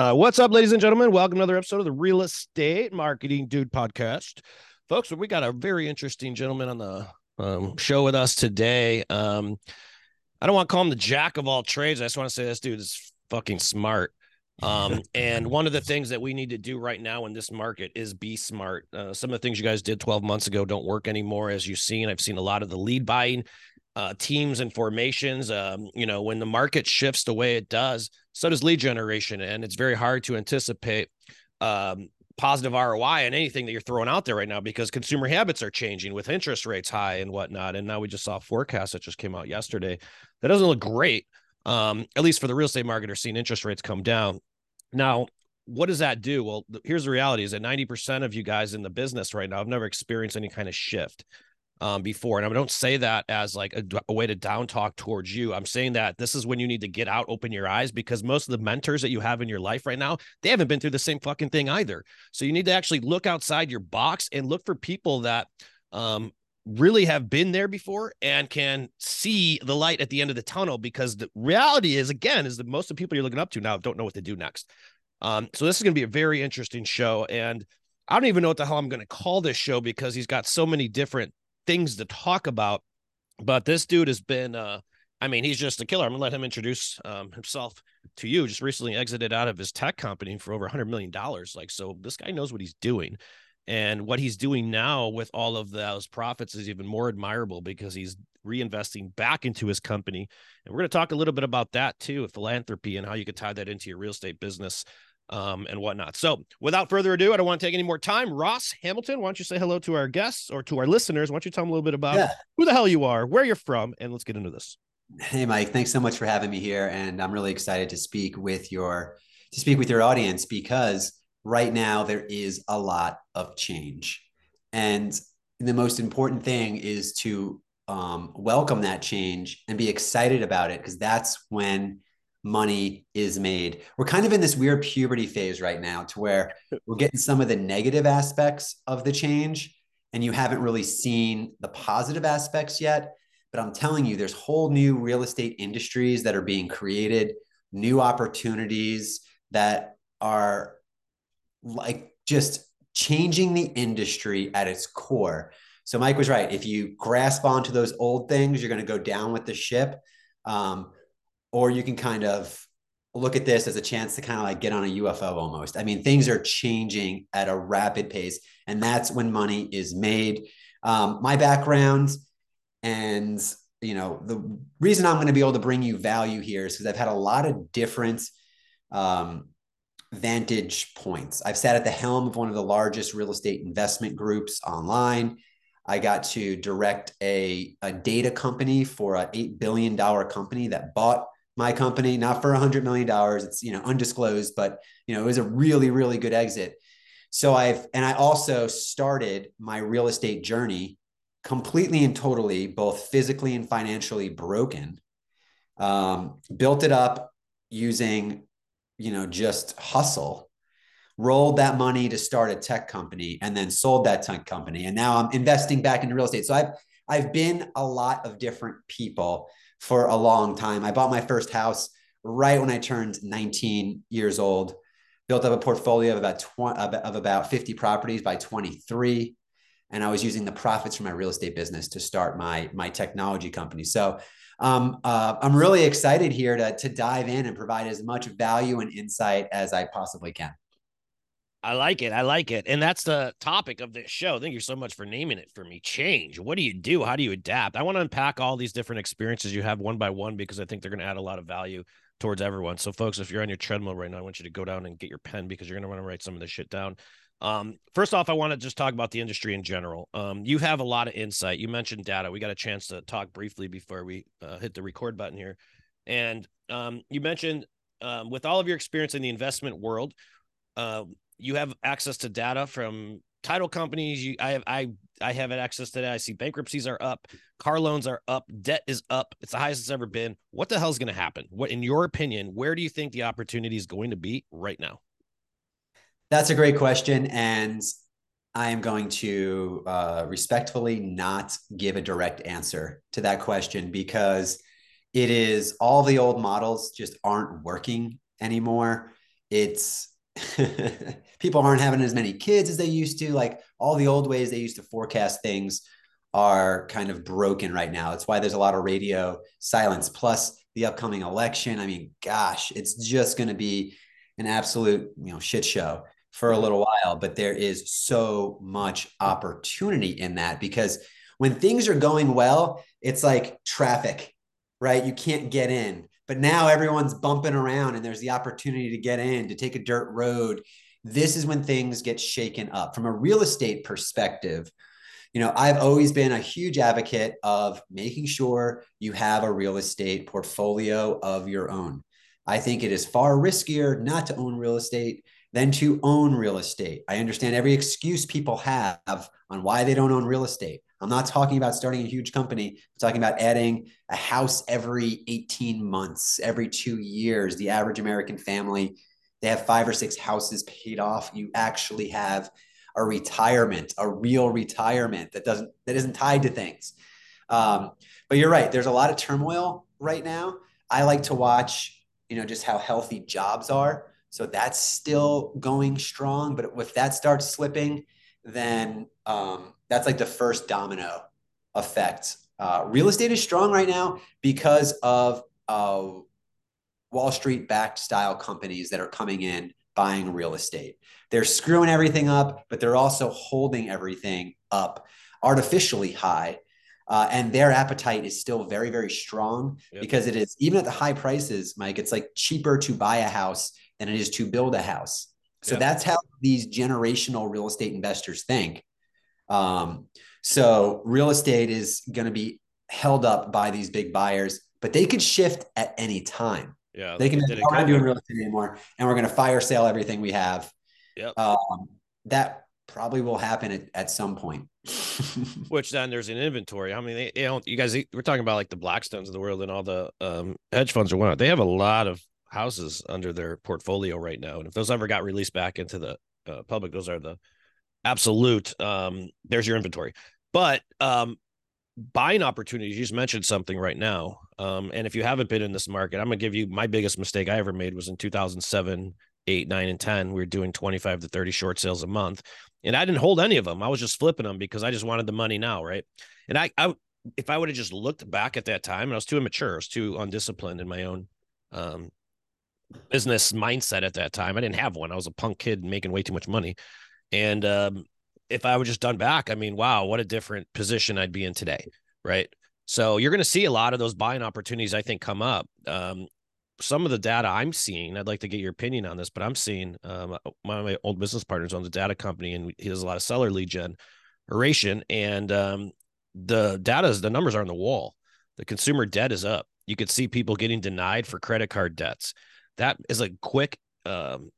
Uh, what's up, ladies and gentlemen? Welcome to another episode of the Real Estate Marketing Dude podcast. Folks, we got a very interesting gentleman on the um, show with us today. Um, I don't want to call him the jack of all trades. I just want to say this dude is fucking smart. Um, and one of the things that we need to do right now in this market is be smart. Uh, some of the things you guys did 12 months ago don't work anymore, as you've seen. I've seen a lot of the lead buying uh, teams and formations. Um, you know, when the market shifts the way it does, so does lead generation, and it's very hard to anticipate um, positive ROI on anything that you're throwing out there right now because consumer habits are changing with interest rates high and whatnot. And now we just saw a forecast that just came out yesterday that doesn't look great. Um, at least for the real estate market, are seeing interest rates come down. Now, what does that do? Well, here's the reality: is that 90% of you guys in the business right now have never experienced any kind of shift um, before. And I don't say that as like a, a, way to down talk towards you. I'm saying that this is when you need to get out, open your eyes, because most of the mentors that you have in your life right now, they haven't been through the same fucking thing either. So you need to actually look outside your box and look for people that um, really have been there before and can see the light at the end of the tunnel. Because the reality is, again, is that most of the people you're looking up to now don't know what to do next. Um, so this is going to be a very interesting show. And I don't even know what the hell I'm going to call this show because he's got so many different things to talk about. But this dude has been, uh, I mean, he's just a killer. I'm gonna let him introduce um, himself to you. Just recently exited out of his tech company for over 100 million dollars. Like, so this guy knows what he's doing, and what he's doing now with all of those profits is even more admirable because he's reinvesting back into his company. And we're to talk a little bit about that too, philanthropy and how you could tie that into your real estate business um, and whatnot. So, without further ado, I don't want to take any more time. Ross Hamilton, why don't you say hello to our guests or to our listeners? Why don't you tell them a little bit about yeah. who the hell you are, where you're from, and let's get into this. Hey, Mike, thanks so much for having me here, and I'm really excited to speak with your to speak with your audience because right now there is a lot of change, and the most important thing is to um, welcome that change and be excited about it because that's when money is made. We're kind of in this weird puberty phase right now to where we're getting some of the negative aspects of the change and you haven't really seen the positive aspects yet. But I'm telling you, there's whole new real estate industries that are being created, new opportunities that are like just changing the industry at its core. So Mike was right. If you grasp onto those old things, you're going to go down with the ship. Um, or you can kind of look at this as a chance to kind of like get on a UFO almost. I mean, things are changing at a rapid pace, and that's when money is made. Um, my background and you know the reason i'm going to be able to bring you value here is because i've had a lot of different um, vantage points i've sat at the helm of one of the largest real estate investment groups online i got to direct a, a data company for an $8 billion company that bought my company, not for a hundred million dollars. It's you know undisclosed, but you know it was a really really good exit. So I've and I also started my real estate journey completely and totally, both physically and financially broken. Um, built it up using you know just hustle rolled that money to start a tech company and then sold that tech company and now i'm investing back into real estate so i've i've been a lot of different people for a long time. I bought my first house right when I turned 19 years old. Built up a portfolio of about 20, of about 50 properties by 23, and I was using the profits from my real estate business to start my my technology company. So um, uh, I'm really excited here to to dive in and provide as much value and insight as I possibly can. I like it. I like it. And that's the topic of this show. Thank you so much for naming it for me. Change. What do you do? How do you adapt? I want to unpack all these different experiences you have one by one because I think they're going to add a lot of value towards everyone. So, folks, if you're on your treadmill right now, I want you to go down and get your pen because you're going to want to write some of this shit down. Um, first off, I want to just talk about the industry in general. Um, you have a lot of insight. You mentioned data. We got a chance to talk briefly before we uh, hit the record button here. And um, you mentioned um, with all of your experience in the investment world, uh, you have access to data from title companies. You, I have, I, I have access to that. I see bankruptcies are up, car loans are up, debt is up. It's the highest it's ever been. What the hell is going to happen? What, in your opinion, where do you think the opportunity is going to be right now? That's a great question, and I am going to uh, respectfully not give a direct answer to that question because it is all the old models just aren't working anymore. It's people aren't having as many kids as they used to. Like all the old ways they used to forecast things are kind of broken right now. It's why there's a lot of radio silence. Plus the upcoming election. I mean, gosh, it's just going to be an absolute you know shit show for a little while. But there is so much opportunity in that because when things are going well, it's like traffic, right? You can't get in but now everyone's bumping around and there's the opportunity to get in, to take a dirt road. This is when things get shaken up. From a real estate perspective, you know, I've always been a huge advocate of making sure you have a real estate portfolio of your own. I think it is far riskier not to own real estate than to own real estate. I understand every excuse people have on why they don't own real estate. I'm not talking about starting a huge company. I'm talking about adding a house every 18 months, every two years. The average American family, they have five or six houses paid off. You actually have a retirement, a real retirement that doesn't that isn't tied to things. Um, but you're right. There's a lot of turmoil right now. I like to watch, you know, just how healthy jobs are. So that's still going strong. But if that starts slipping, then um, that's like the first domino effect. Uh, real estate is strong right now because of uh, Wall Street backed style companies that are coming in buying real estate. They're screwing everything up, but they're also holding everything up artificially high. Uh, and their appetite is still very, very strong yep. because it is, even at the high prices, Mike, it's like cheaper to buy a house than it is to build a house. So yep. that's how these generational real estate investors think. Um, so real estate is going to be held up by these big buyers, but they could shift at any time. Yeah, they can. We're not doing real estate anymore, and we're going to fire sale everything we have. Yep. Um, that probably will happen at, at some point. Which then there's an inventory. I mean, they, you know, you guys, we're talking about like the Blackstones of the world and all the um, hedge funds or whatnot. They have a lot of houses under their portfolio right now, and if those ever got released back into the uh, public, those are the absolute um there's your inventory. But um buying opportunities you just mentioned something right now um and if you haven't been in this market i'm gonna give you my biggest mistake i ever made was in 2007 8 9 and 10 we were doing 25 to 30 short sales a month and i didn't hold any of them i was just flipping them because i just wanted the money now right? And i, I if i would have just looked back at that time and i was too immature i was too undisciplined in my own um business mindset at that time i didn't have one i was a punk kid making way too much money and um, if I were just done back, I mean, wow, what a different position I'd be in today, right? So you're going to see a lot of those buying opportunities, I think, come up. Um, some of the data I'm seeing, I'd like to get your opinion on this, but I'm seeing um, one of my old business partners owns a data company and he does a lot of seller lead generation. And um, the data is the numbers are on the wall. The consumer debt is up. You could see people getting denied for credit card debts. That is a quick um,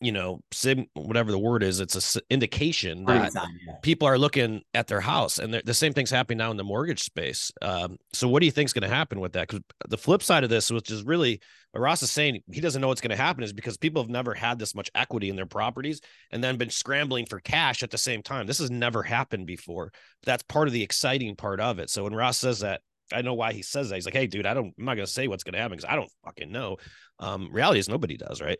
you know, sim, whatever the word is, it's an indication that people are looking at their house, and the same thing's happening now in the mortgage space. Um, so, what do you think is going to happen with that? Because the flip side of this, which is really what Ross is saying, he doesn't know what's going to happen, is because people have never had this much equity in their properties and then been scrambling for cash at the same time. This has never happened before. That's part of the exciting part of it. So, when Ross says that, I know why he says that. He's like, "Hey, dude, I don't. I'm not going to say what's going to happen because I don't fucking know." Um, reality is nobody does, right?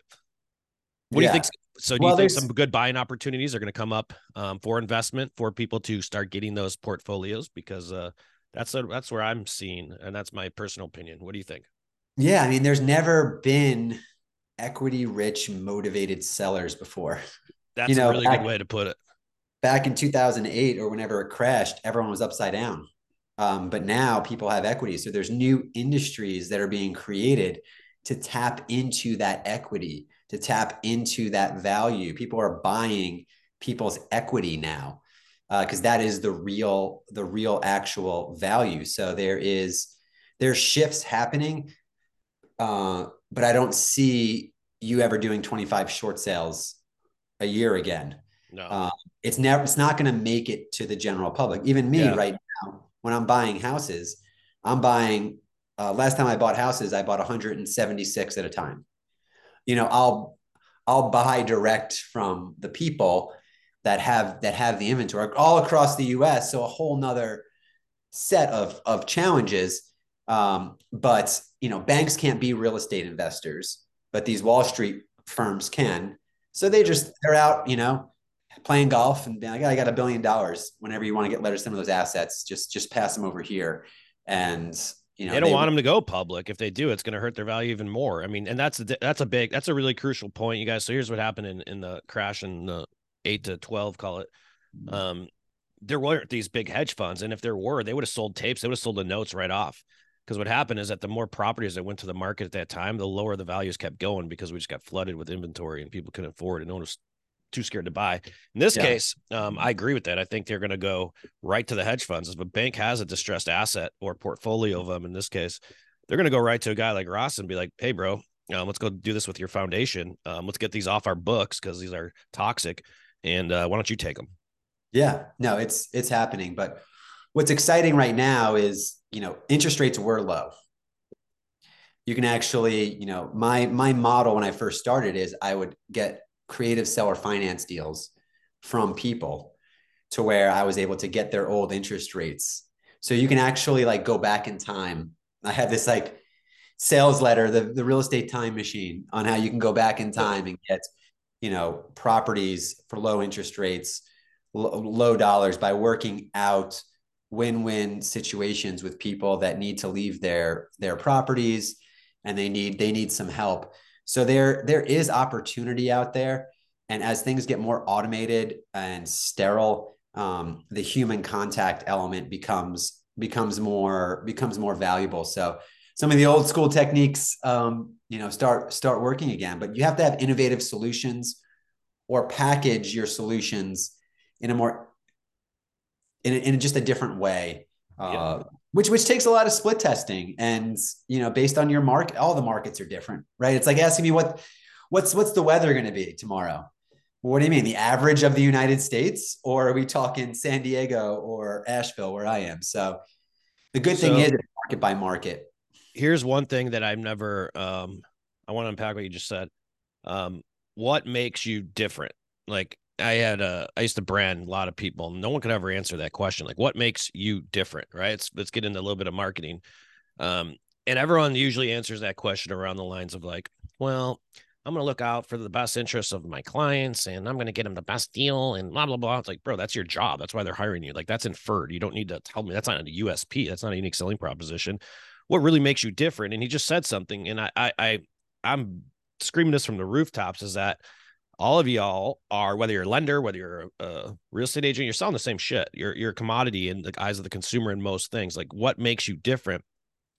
What yeah. do you think? So, do well, you think some good buying opportunities are going to come up um, for investment for people to start getting those portfolios? Because uh, that's a, that's where I'm seeing, and that's my personal opinion. What do you think? Yeah, I mean, there's never been equity rich, motivated sellers before. That's you know, a really back, good way to put it. Back in 2008 or whenever it crashed, everyone was upside down. Um, but now people have equity. So there's new industries that are being created to tap into that equity to tap into that value. People are buying people's equity now because uh, that is the real the real actual value. So there is there's shifts happening. Uh, but I don't see you ever doing 25 short sales a year again. No, Uh, it's never it's not going to make it to the general public. Even me Yeah. right now, when I'm buying houses, I'm buying. Uh, last time I bought houses, I bought 176 at a time. You know, I'll I'll buy direct from the people that have that have the inventory all across the U.S. So a whole nother set of of challenges. Um, but you know, banks can't be real estate investors, but these Wall Street firms can. So they just they're out, you know, playing golf and being like, I got a billion dollars. Whenever you want to get of some of those assets, just just pass them over here. And you know, they don't want them to go public. If they do, it's going to hurt their value even more. I mean, and that's a, that's a big, that's a really crucial point, you guys. So here's what happened in in the crash in the eight to twelve, call it. Um, there weren't these big hedge funds, and if there were, they would have sold tapes. They would have sold the notes right off. Because what happened is that the more properties that went to the market at that time, the lower the values kept going because we just got flooded with inventory and people couldn't afford it. No one was too scared to buy. In this Yeah. case, um, I agree with that. I think they're going to go right to the hedge funds. If a bank has a distressed asset or portfolio of them, in this case, they're going to go right to a guy like Ross and be like, "Hey, bro, um, let's go do this with your foundation. Um, let's get these off our books because these are toxic, and uh, why don't you take them?" Yeah, no, it's it's happening. But what's exciting right now is you know interest rates were low. You can actually, you know, my my model when I first started is I would get creative seller finance deals from people to where I was able to get their old interest rates. So you can actually like go back in time. I have this like sales letter, the, the real estate time machine on how you can go back in time and get, you know, properties for low interest rates, lo- low dollars by working out win-win situations with people that need to leave their their properties and they need they need some help. So there there is opportunity out there. And as things get more automated and sterile um, the human contact element becomes becomes more becomes more valuable. So some of the old school techniques um, you know start start working again. But you have to have innovative solutions or package your solutions in a more in, a, in just a different way uh, Yeah. Which which takes a lot of split testing and you know based on your market all the markets are different right? It's like asking me what what's what's the weather going to be tomorrow? What do you mean the average of the united states? Or are we talking san diego or asheville where i am? So the good thing So- is market by market. Here's one thing that I've never um I want to unpack what you just said. Um what makes you different? Like I had a I used to brand a lot of people. No one could ever answer that question. Like what makes you different, right? Let's let's get into a little bit of marketing. Um and everyone usually answers that question around the lines of like, well, I'm going to look out for the best interests of my clients and I'm going to get them the best deal and blah, blah, blah. It's like, bro, that's your job. That's why they're hiring you. Like, that's inferred. You don't need to tell me that's not a USP. That's not a unique selling proposition. What really makes you different? And he just said something. And I, I, I I'm screaming this from the rooftops is that all of y'all are, whether you're a lender, whether you're a, real estate agent, you're selling the same shit. You're, you're a commodity in the eyes of the consumer in most things. Like, what makes you different?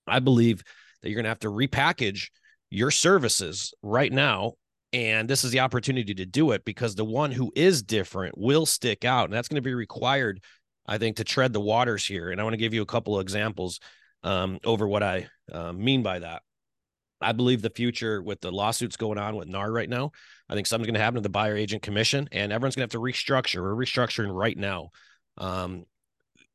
I believe that you're going to have to repackage your services right now. And this is the opportunity to do it because the one who is different will stick out. And that's going to be required, I think, to tread the waters here. And I want to give you a couple of examples um, over what I uh, mean by that. I believe the future with the lawsuits going on with NAR right now, I think something's going to happen to the buyer agent commission and everyone's going to have to restructure. We're restructuring right now. Um,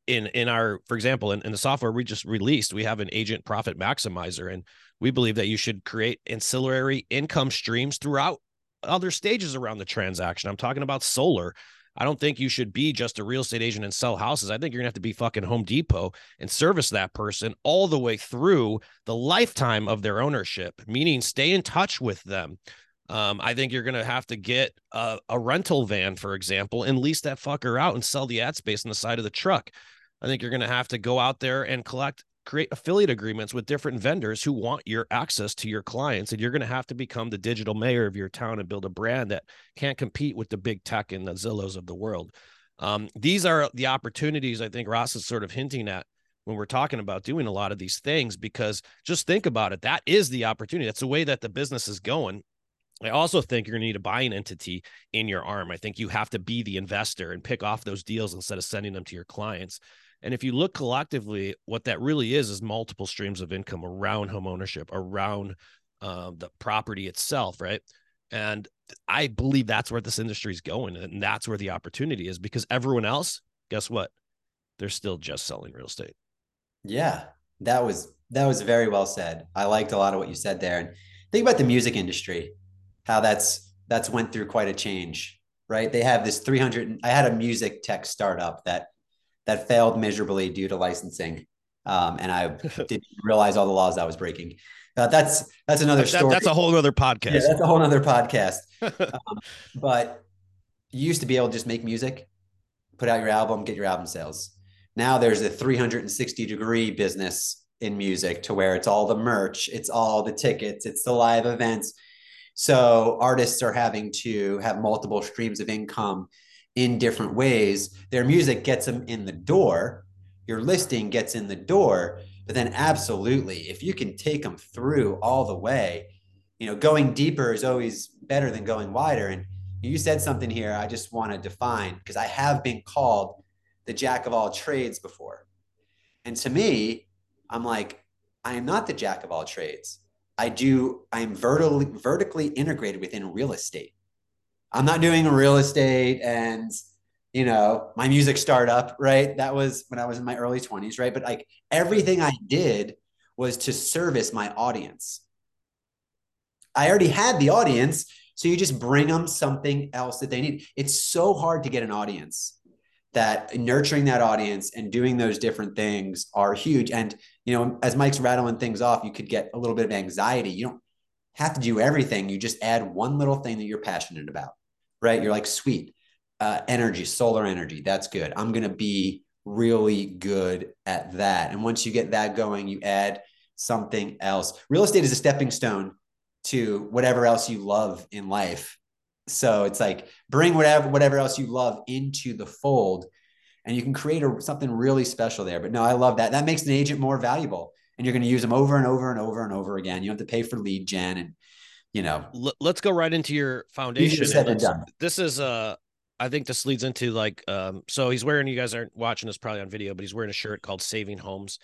in in our for example in, in the software we just released we have an agent profit maximizer and we believe that you should create ancillary income streams throughout other stages around the transaction i'm talking about solar i don't think you should be just a real estate agent and sell houses i think you're gonna have to be fucking home depot and service that person all the way through the lifetime of their ownership meaning stay in touch with them um, I think you're to have to get a, a rental van, for example, and lease that fucker out and sell the ad space on the side of the truck. I think you're going to have to go out there and collect, create affiliate agreements with different vendors who want your access to your clients. And you're going to have to become the digital mayor of your town and build a brand that can't compete with the big tech and the Zillows of the world. Um, these are the opportunities I think Ross is sort of hinting at when we're talking about doing a lot of these things, because just think about it. That is the opportunity. That's the way that the business is going. I also think you're going to need to buy an entity in your arm. I think you have to be the investor and pick off those deals instead of sending them to your clients. And if you look collectively, what that really is is multiple streams of income around home ownership, around uh, the property itself, right? And I believe that's where this industry is going, and that's where the opportunity is because everyone else, guess what? They're still just selling real estate. Yeah, that was that was very well said. I liked a lot of what you said there. And think about the music industry, how that's that's went through quite a change, right? They have this 300. I had a music tech startup that that failed miserably due to licensing, um, and I didn't realize all the laws I was breaking. Uh, that's that's another that, story. That's a whole other podcast. Yeah, that's a whole other podcast. um, but you used to be able to just make music, put out your album, get your album sales. Now there's a 360 degree business in music to where it's all the merch, it's all the tickets, it's the live events. So artists are having to have multiple streams of income in different ways. Their music gets them in the door, your listing gets in the door, but then absolutely, if you can take them through all the way, you know, going deeper is always better than going wider. And you said something here I just want to define because I have been called the jack of all trades before. And to me, I'm like, I am not the jack of all trades. I do, I am vertically vertically integrated within real estate. I'm not doing real estate and you know, my music startup, right? That was when I was in my early 20s, right? But like everything I did was to service my audience. I already had the audience, so you just bring them something else that they need. It's so hard to get an audience that nurturing that audience and doing those different things are huge. And, you know, as Mike's rattling things off, you could get a little bit of anxiety. You don't have to do everything. You just add one little thing that you're passionate about, right? You're like, sweet, uh, energy, solar energy. That's good. I'm going to be really good at that. And once you get that going, you add something else. Real estate is a stepping stone to whatever else you love in life so it's like bring whatever whatever else you love into the fold, and you can create a, something really special there. But no, I love that. That makes an agent more valuable, and you're going to use them over and over and over and over again. You don't have to pay for lead gen, and you know. Let's go right into your foundation. This is uh I think this leads into like um so he's wearing you guys aren't watching this probably on video, but he's wearing a shirt called Saving Homes.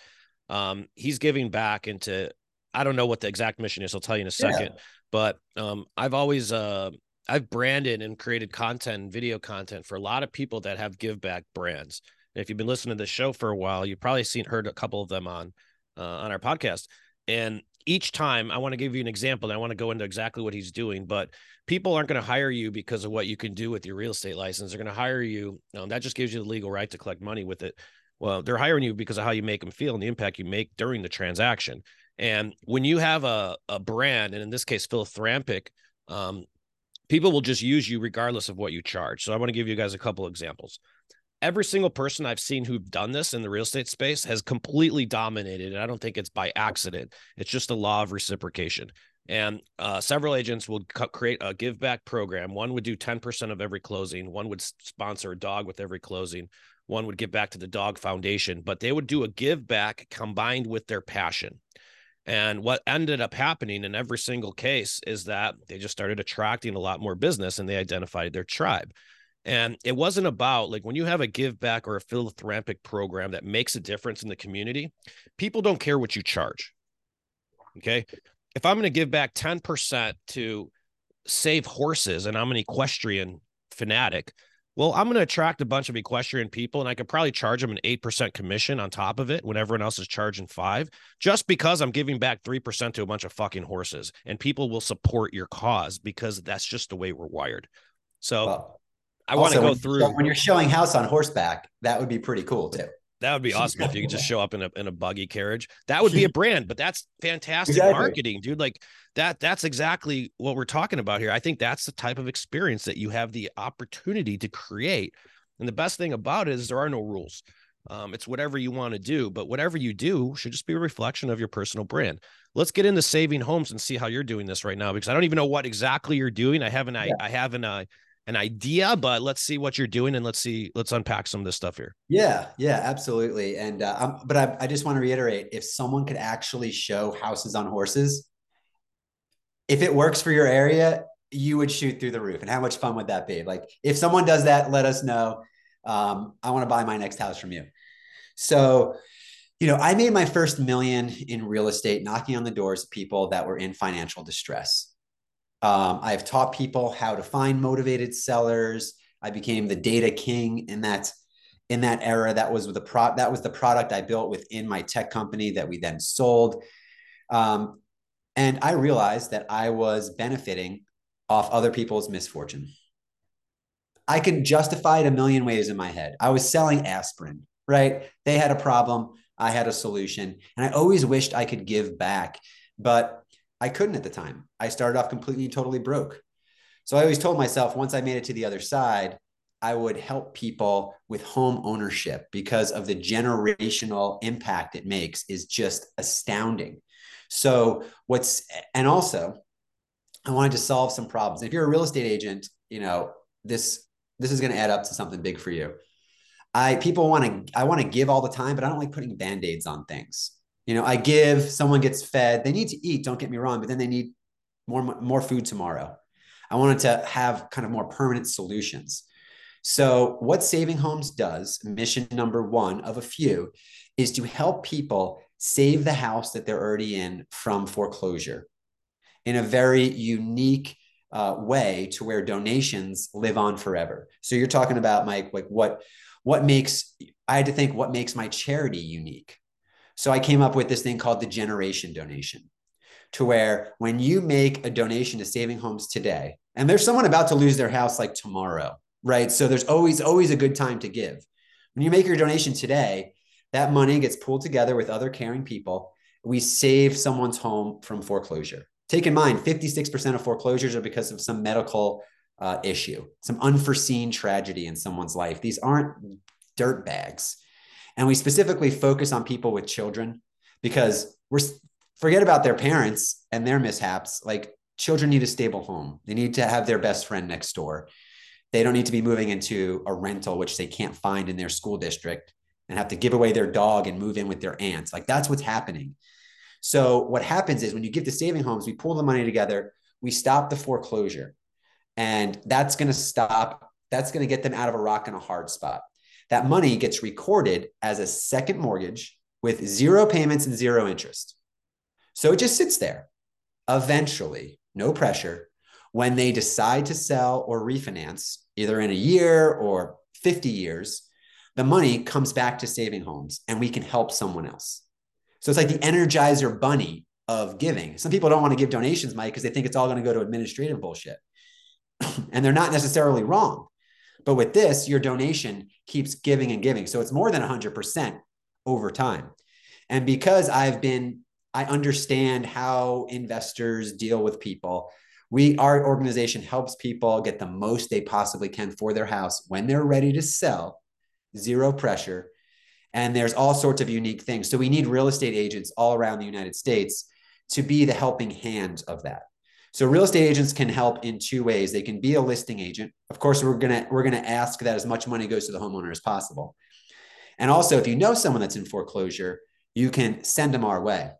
Um he's giving back into I don't know what the exact mission is. I'll tell you in a second. Yeah. But um I've always uh I've branded and created content, video content for a lot of people that have give back brands. And if you've been listening to the show for a while, you've probably seen heard a couple of them on uh, on our podcast. And each time, I want to give you an example, and I want to go into exactly what he's doing. But people aren't going to hire you because of what you can do with your real estate license. They're going to hire you. Um, that just gives you the legal right to collect money with it. Well, they're hiring you because of how you make them feel and the impact you make during the transaction. And when you have a, a brand, and in this case, philanthropic um, people will just use you regardless of what you charge. So I want to give you guys a couple examples. Every single person I've seen who've done this in the real estate space has completely dominated. And I don't think it's by accident. It's just a law of reciprocation. And uh, several agents will create a give back program. One would do 10% of every closing. One would sponsor a dog with every closing. One would give back to the dog foundation, but they would do a give back combined with their passion. And what ended up happening in every single case is that they just started attracting a lot more business and they identified their tribe. And it wasn't about like when you have a give back or a philanthropic program that makes a difference in the community, people don't care what you charge. Okay. If I'm going to give back 10% to save horses and I'm an equestrian fanatic, well, I'm going to attract a bunch of equestrian people and I could probably charge them an 8% commission on top of it when everyone else is charging five, just because I'm giving back 3% to a bunch of fucking horses and people will support your cause because that's just the way we're wired. So well, I want to go through when you're showing house on horseback, that would be pretty cool too. That would be awesome if you could just show up in a in a buggy carriage. That would be a brand, but that's fantastic exactly. marketing, dude. Like that that's exactly what we're talking about here. I think that's the type of experience that you have the opportunity to create. And the best thing about it is there are no rules. Um, it's whatever you want to do, but whatever you do should just be a reflection of your personal brand. Let's get into saving homes and see how you're doing this right now because I don't even know what exactly you're doing. I haven't yeah. I, I haven't uh, an idea, but let's see what you're doing and let's see, let's unpack some of this stuff here. Yeah, yeah, absolutely. And, uh, um, but I, I just want to reiterate if someone could actually show houses on horses, if it works for your area, you would shoot through the roof. And how much fun would that be? Like, if someone does that, let us know. Um, I want to buy my next house from you. So, you know, I made my first million in real estate, knocking on the doors of people that were in financial distress. Um, I've taught people how to find motivated sellers. I became the data king in that in that era. That was the pro that was the product I built within my tech company that we then sold. Um, and I realized that I was benefiting off other people's misfortune. I can justify it a million ways in my head. I was selling aspirin, right? They had a problem. I had a solution. And I always wished I could give back, but I couldn't at the time. I started off completely totally broke. So I always told myself once I made it to the other side, I would help people with home ownership because of the generational impact it makes is just astounding. So what's and also I wanted to solve some problems. If you're a real estate agent, you know, this this is going to add up to something big for you. I people want to I want to give all the time, but I don't like putting band-aids on things. You know, I give, someone gets fed, they need to eat, don't get me wrong, but then they need more more food tomorrow. I wanted to have kind of more permanent solutions. So, what Saving Homes does, mission number 1 of a few, is to help people save the house that they're already in from foreclosure in a very unique uh, way to where donations live on forever. So you're talking about Mike, like what what makes I had to think what makes my charity unique. So I came up with this thing called the generation donation, to where when you make a donation to Saving Homes today, and there's someone about to lose their house like tomorrow, right? So there's always always a good time to give. When you make your donation today, that money gets pulled together with other caring people. We save someone's home from foreclosure. Take in mind, 56% of foreclosures are because of some medical uh, issue, some unforeseen tragedy in someone's life. These aren't dirt bags. And we specifically focus on people with children because we're forget about their parents and their mishaps. Like children need a stable home. They need to have their best friend next door. They don't need to be moving into a rental, which they can't find in their school district and have to give away their dog and move in with their aunts. Like that's what's happening. So what happens is when you give to saving homes, we pull the money together, we stop the foreclosure. And that's going to stop, that's going to get them out of a rock and a hard spot. That money gets recorded as a second mortgage with zero payments and zero interest. So it just sits there. Eventually, no pressure, when they decide to sell or refinance, either in a year or 50 years, the money comes back to saving homes and we can help someone else. So it's like the energizer bunny of giving. Some people don't want to give donations, Mike, because they think it's all going to go to administrative bullshit. and they're not necessarily wrong. But with this, your donation keeps giving and giving. So it's more than 100% over time. And because I've been, I understand how investors deal with people. We, our organization helps people get the most they possibly can for their house when they're ready to sell, zero pressure. And there's all sorts of unique things. So we need real estate agents all around the United States to be the helping hand of that. So real estate agents can help in two ways. They can be a listing agent. Of course, we're gonna we're gonna ask that as much money goes to the homeowner as possible. And also, if you know someone that's in foreclosure, you can send them our way,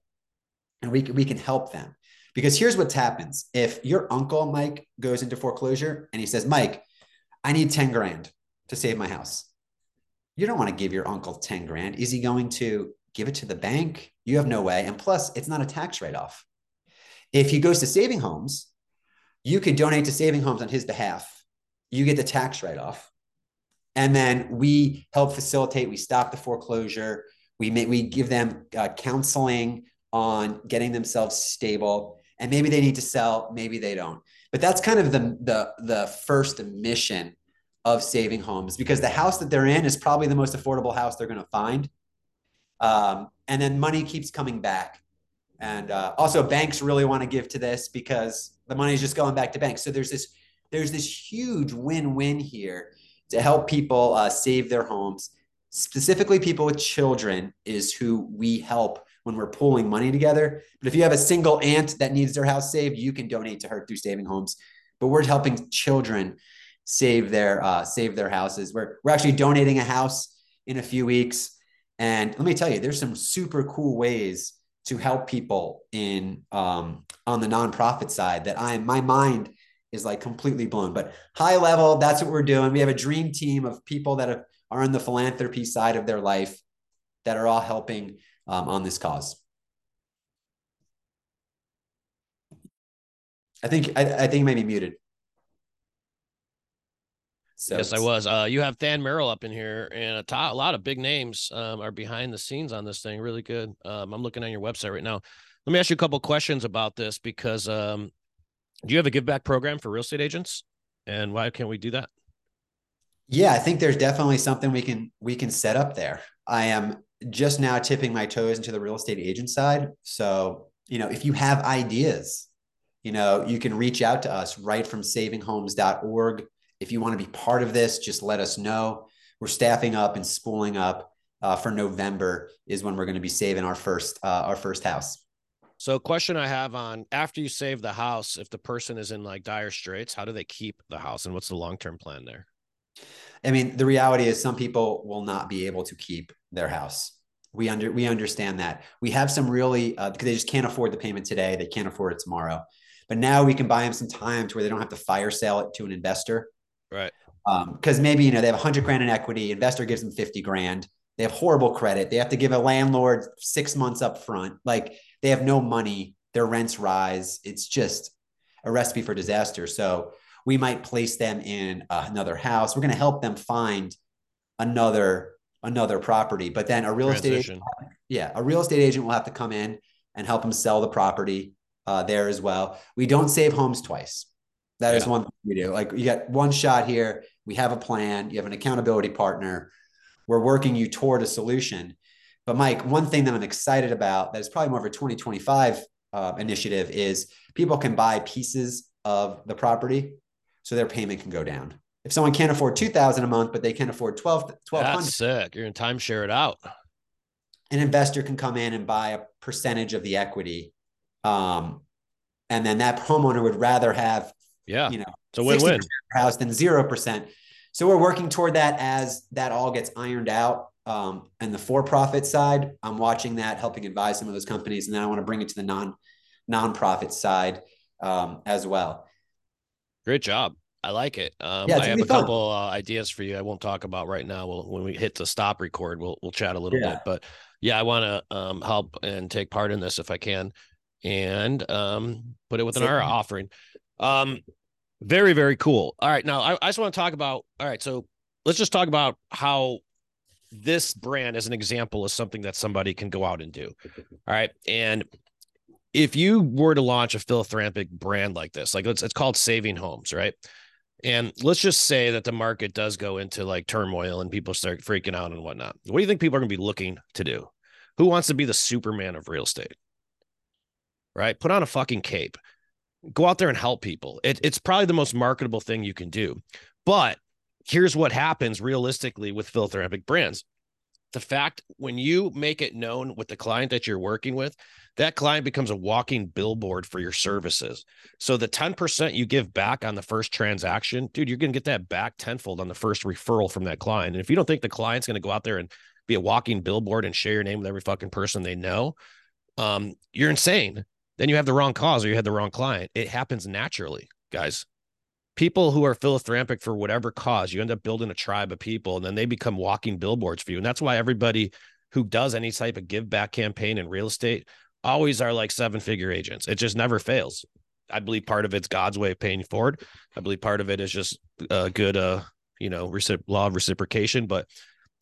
and we can, we can help them. Because here's what happens: if your uncle Mike goes into foreclosure and he says, "Mike, I need ten grand to save my house," you don't want to give your uncle ten grand. Is he going to give it to the bank? You have no way. And plus, it's not a tax write off. If he goes to saving homes, you could donate to saving homes on his behalf. You get the tax write off. And then we help facilitate, we stop the foreclosure. We, may, we give them uh, counseling on getting themselves stable. And maybe they need to sell, maybe they don't. But that's kind of the, the, the first mission of saving homes because the house that they're in is probably the most affordable house they're going to find. Um, and then money keeps coming back. And uh, also, banks really want to give to this because the money is just going back to banks. So there's this there's this huge win-win here to help people uh, save their homes. Specifically, people with children is who we help when we're pulling money together. But if you have a single aunt that needs their house saved, you can donate to her through Saving Homes. But we're helping children save their uh, save their houses. We're we're actually donating a house in a few weeks. And let me tell you, there's some super cool ways to help people in um, on the nonprofit side that I'm my mind is like completely blown. But high level, that's what we're doing. We have a dream team of people that are on the philanthropy side of their life. that are all helping um, on this cause. I think I, I think you may be muted. So yes, I was. Uh, you have Than Merrill up in here, and a, lot of big names um, are behind the scenes on this thing. Really good. Um, I'm looking on your website right now. Let me ask you a couple questions about this because um, do you have a give back program for real estate agents, and why can't we do that? Yeah, I think there's definitely something we can we can set up there. I am just now tipping my toes into the real estate agent side. So, you know, if you have ideas, you know, you can reach out to us right from savinghomes.org. If you want to be part of this, just let us know. We're staffing up and spooling up uh, for November is when we're going to be saving our first uh, our first house. So, question I have on after you save the house, if the person is in like dire straits, how do they keep the house, and what's the long term plan there? I mean, the reality is some people will not be able to keep their house. We under we understand that. We have some really uh, because they just can't afford the payment today. They can't afford it tomorrow. But now we can buy them some time to where they don't have to fire sale it to an investor. Right. Because um, maybe you know they have 100 grand in equity. Investor gives them 50 grand. They have horrible credit. They have to give a landlord six months up front. Like they have no money. Their rents rise. It's just a recipe for disaster. So we might place them in uh, another house. We're going to help them find another another property. But then a real Transition. estate agent, yeah, a real estate agent will have to come in and help them sell the property uh, there as well. We don't save homes twice. That yeah. is one we do. Like you get one shot here. We have a plan. You have an accountability partner. We're working you toward a solution. But Mike, one thing that I'm excited about that is probably more of a 2025 uh, initiative is people can buy pieces of the property so their payment can go down. If someone can't afford 2000 a month, but they can afford 12, 1200. That's sick. You're in timeshare it out. An investor can come in and buy a percentage of the equity. Um, and then that homeowner would rather have, yeah, you know, it's a win-win house than 0%. So we're working toward that as that all gets ironed out. Um, and the for-profit side, I'm watching that, helping advise some of those companies. And then I want to bring it to the non nonprofit side um, as well. Great job. I like it. Um, yeah, I have a fun. couple uh, ideas for you. I won't talk about right now. We'll, when we hit the stop record, we'll we'll chat a little yeah. bit. But yeah, I want to um, help and take part in this if I can, and um, put it within our offering. Very very cool. All right, now I, I just want to talk about. All right, so let's just talk about how this brand, as an example, is something that somebody can go out and do. All right, and if you were to launch a philanthropic brand like this, like it's it's called Saving Homes, right? And let's just say that the market does go into like turmoil and people start freaking out and whatnot. What do you think people are going to be looking to do? Who wants to be the Superman of real estate? Right? Put on a fucking cape. Go out there and help people. It, it's probably the most marketable thing you can do. But here's what happens realistically with philanthropic brands the fact when you make it known with the client that you're working with that client becomes a walking billboard for your services. So the 10% you give back on the first transaction, dude, you're going to get that back tenfold on the first referral from that client. And if you don't think the client's going to go out there and be a walking billboard and share your name with every fucking person they know, um, you're insane. Then you have the wrong cause or you had the wrong client. It happens naturally, guys. People who are philanthropic for whatever cause, you end up building a tribe of people and then they become walking billboards for you. And that's why everybody who does any type of give back campaign in real estate always are like seven figure agents. It just never fails. I believe part of it's God's way of paying forward. I believe part of it is just a good, uh, you know, recip- law of reciprocation, but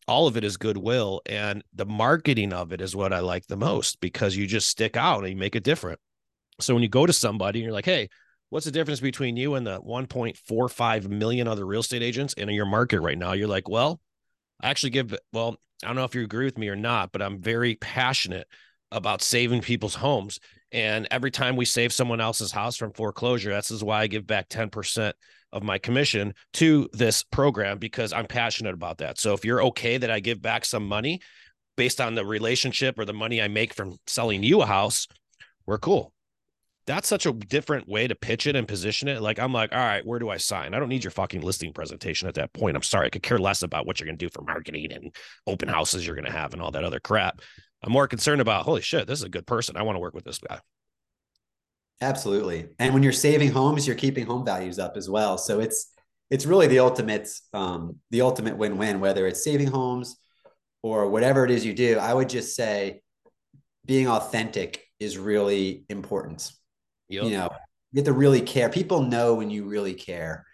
all of it is goodwill. And the marketing of it is what I like the most because you just stick out and you make it different. So when you go to somebody and you're like, hey, what's the difference between you and the 1.45 million other real estate agents in your market right now? You're like, well, I actually give, well, I don't know if you agree with me or not, but I'm very passionate about saving people's homes. And every time we save someone else's house from foreclosure, that's is why I give back 10% of my commission to this program because I'm passionate about that. So if you're okay that I give back some money based on the relationship or the money I make from selling you a house, we're cool. That's such a different way to pitch it and position it. Like, I'm like, all right, where do I sign? I don't need your fucking listing presentation at that point. I'm sorry. I could care less about what you're going to do for marketing and open houses you're going to have and all that other crap. I'm more concerned about, holy shit, this is a good person. I want to work with this guy. Absolutely. And when you're saving homes, you're keeping home values up as well. So it's it's really the ultimate um, the ultimate win-win, whether it's saving homes or whatever it is you do, I would just say being authentic is really important. Yep. You know, you have to really care. People know when you really care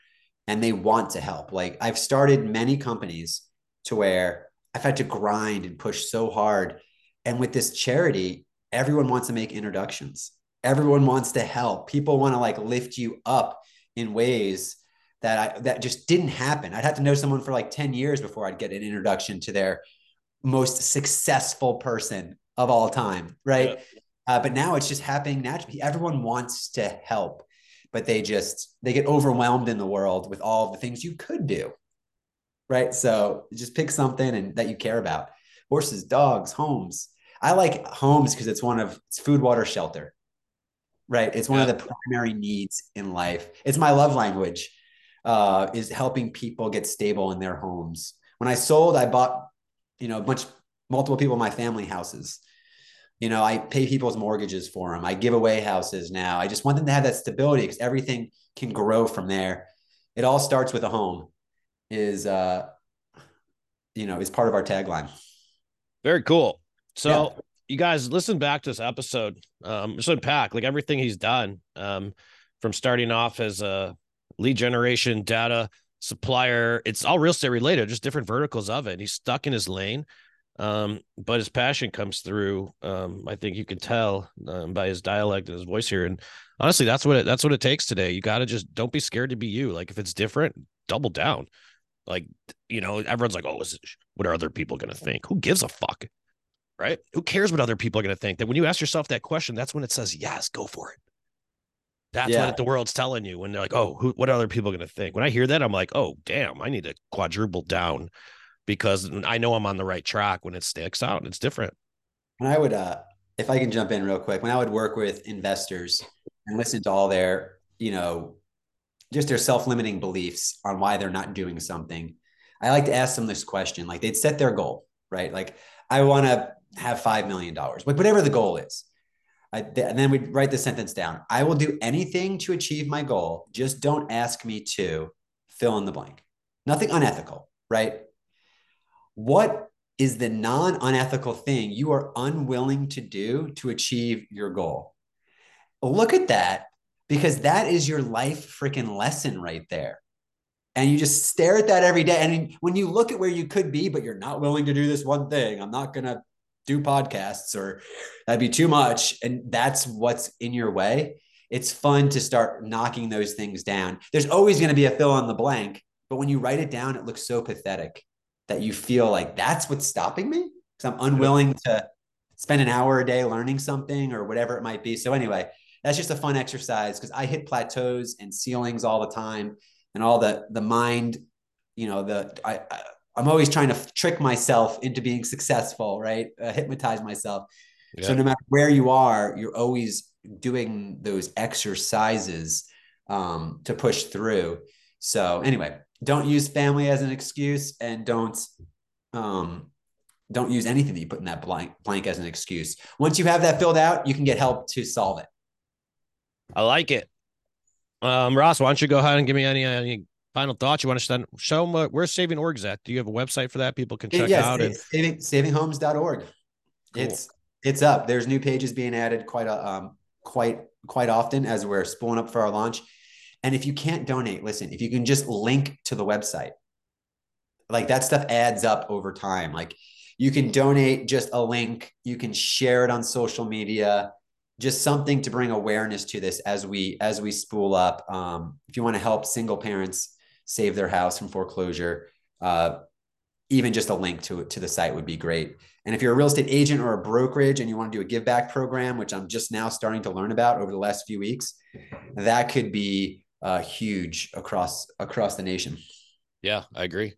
and they want to help. Like I've started many companies to where I've had to grind and push so hard. And with this charity, everyone wants to make introductions. Everyone wants to help. People want to like lift you up in ways that I that just didn't happen. I'd have to know someone for like 10 years before I'd get an introduction to their most successful person of all time, right? Yeah. Uh, but now it's just happening naturally. Everyone wants to help, but they just they get overwhelmed in the world with all the things you could do, right? So just pick something and that you care about. Horses, dogs, homes. I like homes because it's one of it's food, water, shelter. Right. It's one yeah. of the primary needs in life. It's my love language, uh, is helping people get stable in their homes. When I sold, I bought, you know, a bunch multiple people in my family houses. You know, I pay people's mortgages for them. I give away houses now. I just want them to have that stability because everything can grow from there. It all starts with a home is uh you know, is part of our tagline. Very cool. So yeah. You guys listen back to this episode. Um, just unpack like everything he's done. Um, from starting off as a lead generation data supplier. It's all real estate related, just different verticals of it. He's stuck in his lane. Um, but his passion comes through. Um, I think you can tell um, by his dialect and his voice here. And honestly, that's what it, that's what it takes today. You got to just don't be scared to be you. Like if it's different, double down. Like you know, everyone's like, "Oh, is, what are other people to think?" Who gives a fuck? Right? Who cares what other people are going to think? That when you ask yourself that question, that's when it says, "Yes, go for it." That's yeah. what the world's telling you when they're like, "Oh, who, what are other people going to think?" When I hear that, I'm like, "Oh, damn, I need to quadruple down because I know I'm on the right track when it sticks out. It's different." And I would, uh, if I can jump in real quick, when I would work with investors and listen to all their, you know, just their self-limiting beliefs on why they're not doing something, I like to ask them this question: like they'd set their goal, right? Like I want to have five million dollars, like whatever the goal is I, and then we write the sentence down. I will do anything to achieve my goal. Just don't ask me to fill in the blank. Nothing unethical, right? What is the non unethical thing you are unwilling to do to achieve your goal? Look at that because that is your life freaking lesson right there. And you just stare at that every day. And when you look at where you could be, but you're not willing to do this one thing, I'm not going to do podcasts or that'd be too much and that's what's in your way it's fun to start knocking those things down. There's always going to be a fill in the blank but when you write it down it looks so pathetic that you feel like that's what's stopping me because i'm unwilling to spend an hour a day learning something or whatever it might be. So anyway that's just a fun exercise because i hit plateaus and ceilings all the time and all the the mind you know the I, I I'm always trying to trick myself into being successful, right? Uh, hypnotize myself. Yeah. So no matter where you are, you're always doing those exercises um, to push through. So anyway, don't use family as an excuse, and don't um, don't use anything that you put in that blank blank as an excuse. Once you have that filled out, you can get help to solve it. I like it. Um, Ross, why don't you go ahead and give me any, any final thoughts? You want to send, show them uh, where's saving orgs at? Do you have a website for that people can check yes, out and saving, savinghomes.org cool. it's it's up. There's new pages being added quite a um quite quite often as we're spooling up for our launch. And if you can't donate listen if you can just link to the website like that stuff adds up over time. Like you can donate just a link. You can share it on social media. Just something to bring awareness to this as we as we spool up. Um, if you want to help single parents save their house from foreclosure. Uh, even just a link to to the site would be great. And if you're a real estate agent or a brokerage and you want to do a give back program, which I'm just now starting to learn about over the last few weeks, that could be uh, huge across across the nation. Yeah, I agree.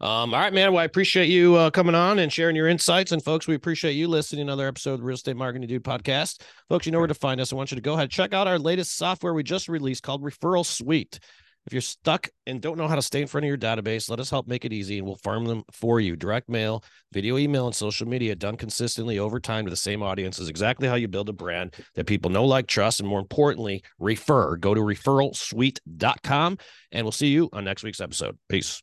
Um, all right, man. Well, I appreciate you uh, coming on and sharing your insights. And folks, we appreciate you listening to another episode of the Real Estate Marketing Dude podcast. Folks, you know where to find us. I want you to go ahead check out our latest software we just released called Referral Suite. If you're stuck and don't know how to stay in front of your database, let us help make it easy and we'll farm them for you. Direct mail, video, email, and social media done consistently over time to the same audience is exactly how you build a brand that people know, like, trust, and more importantly, refer. Go to referralsuite.com and we'll see you on next week's episode. Peace.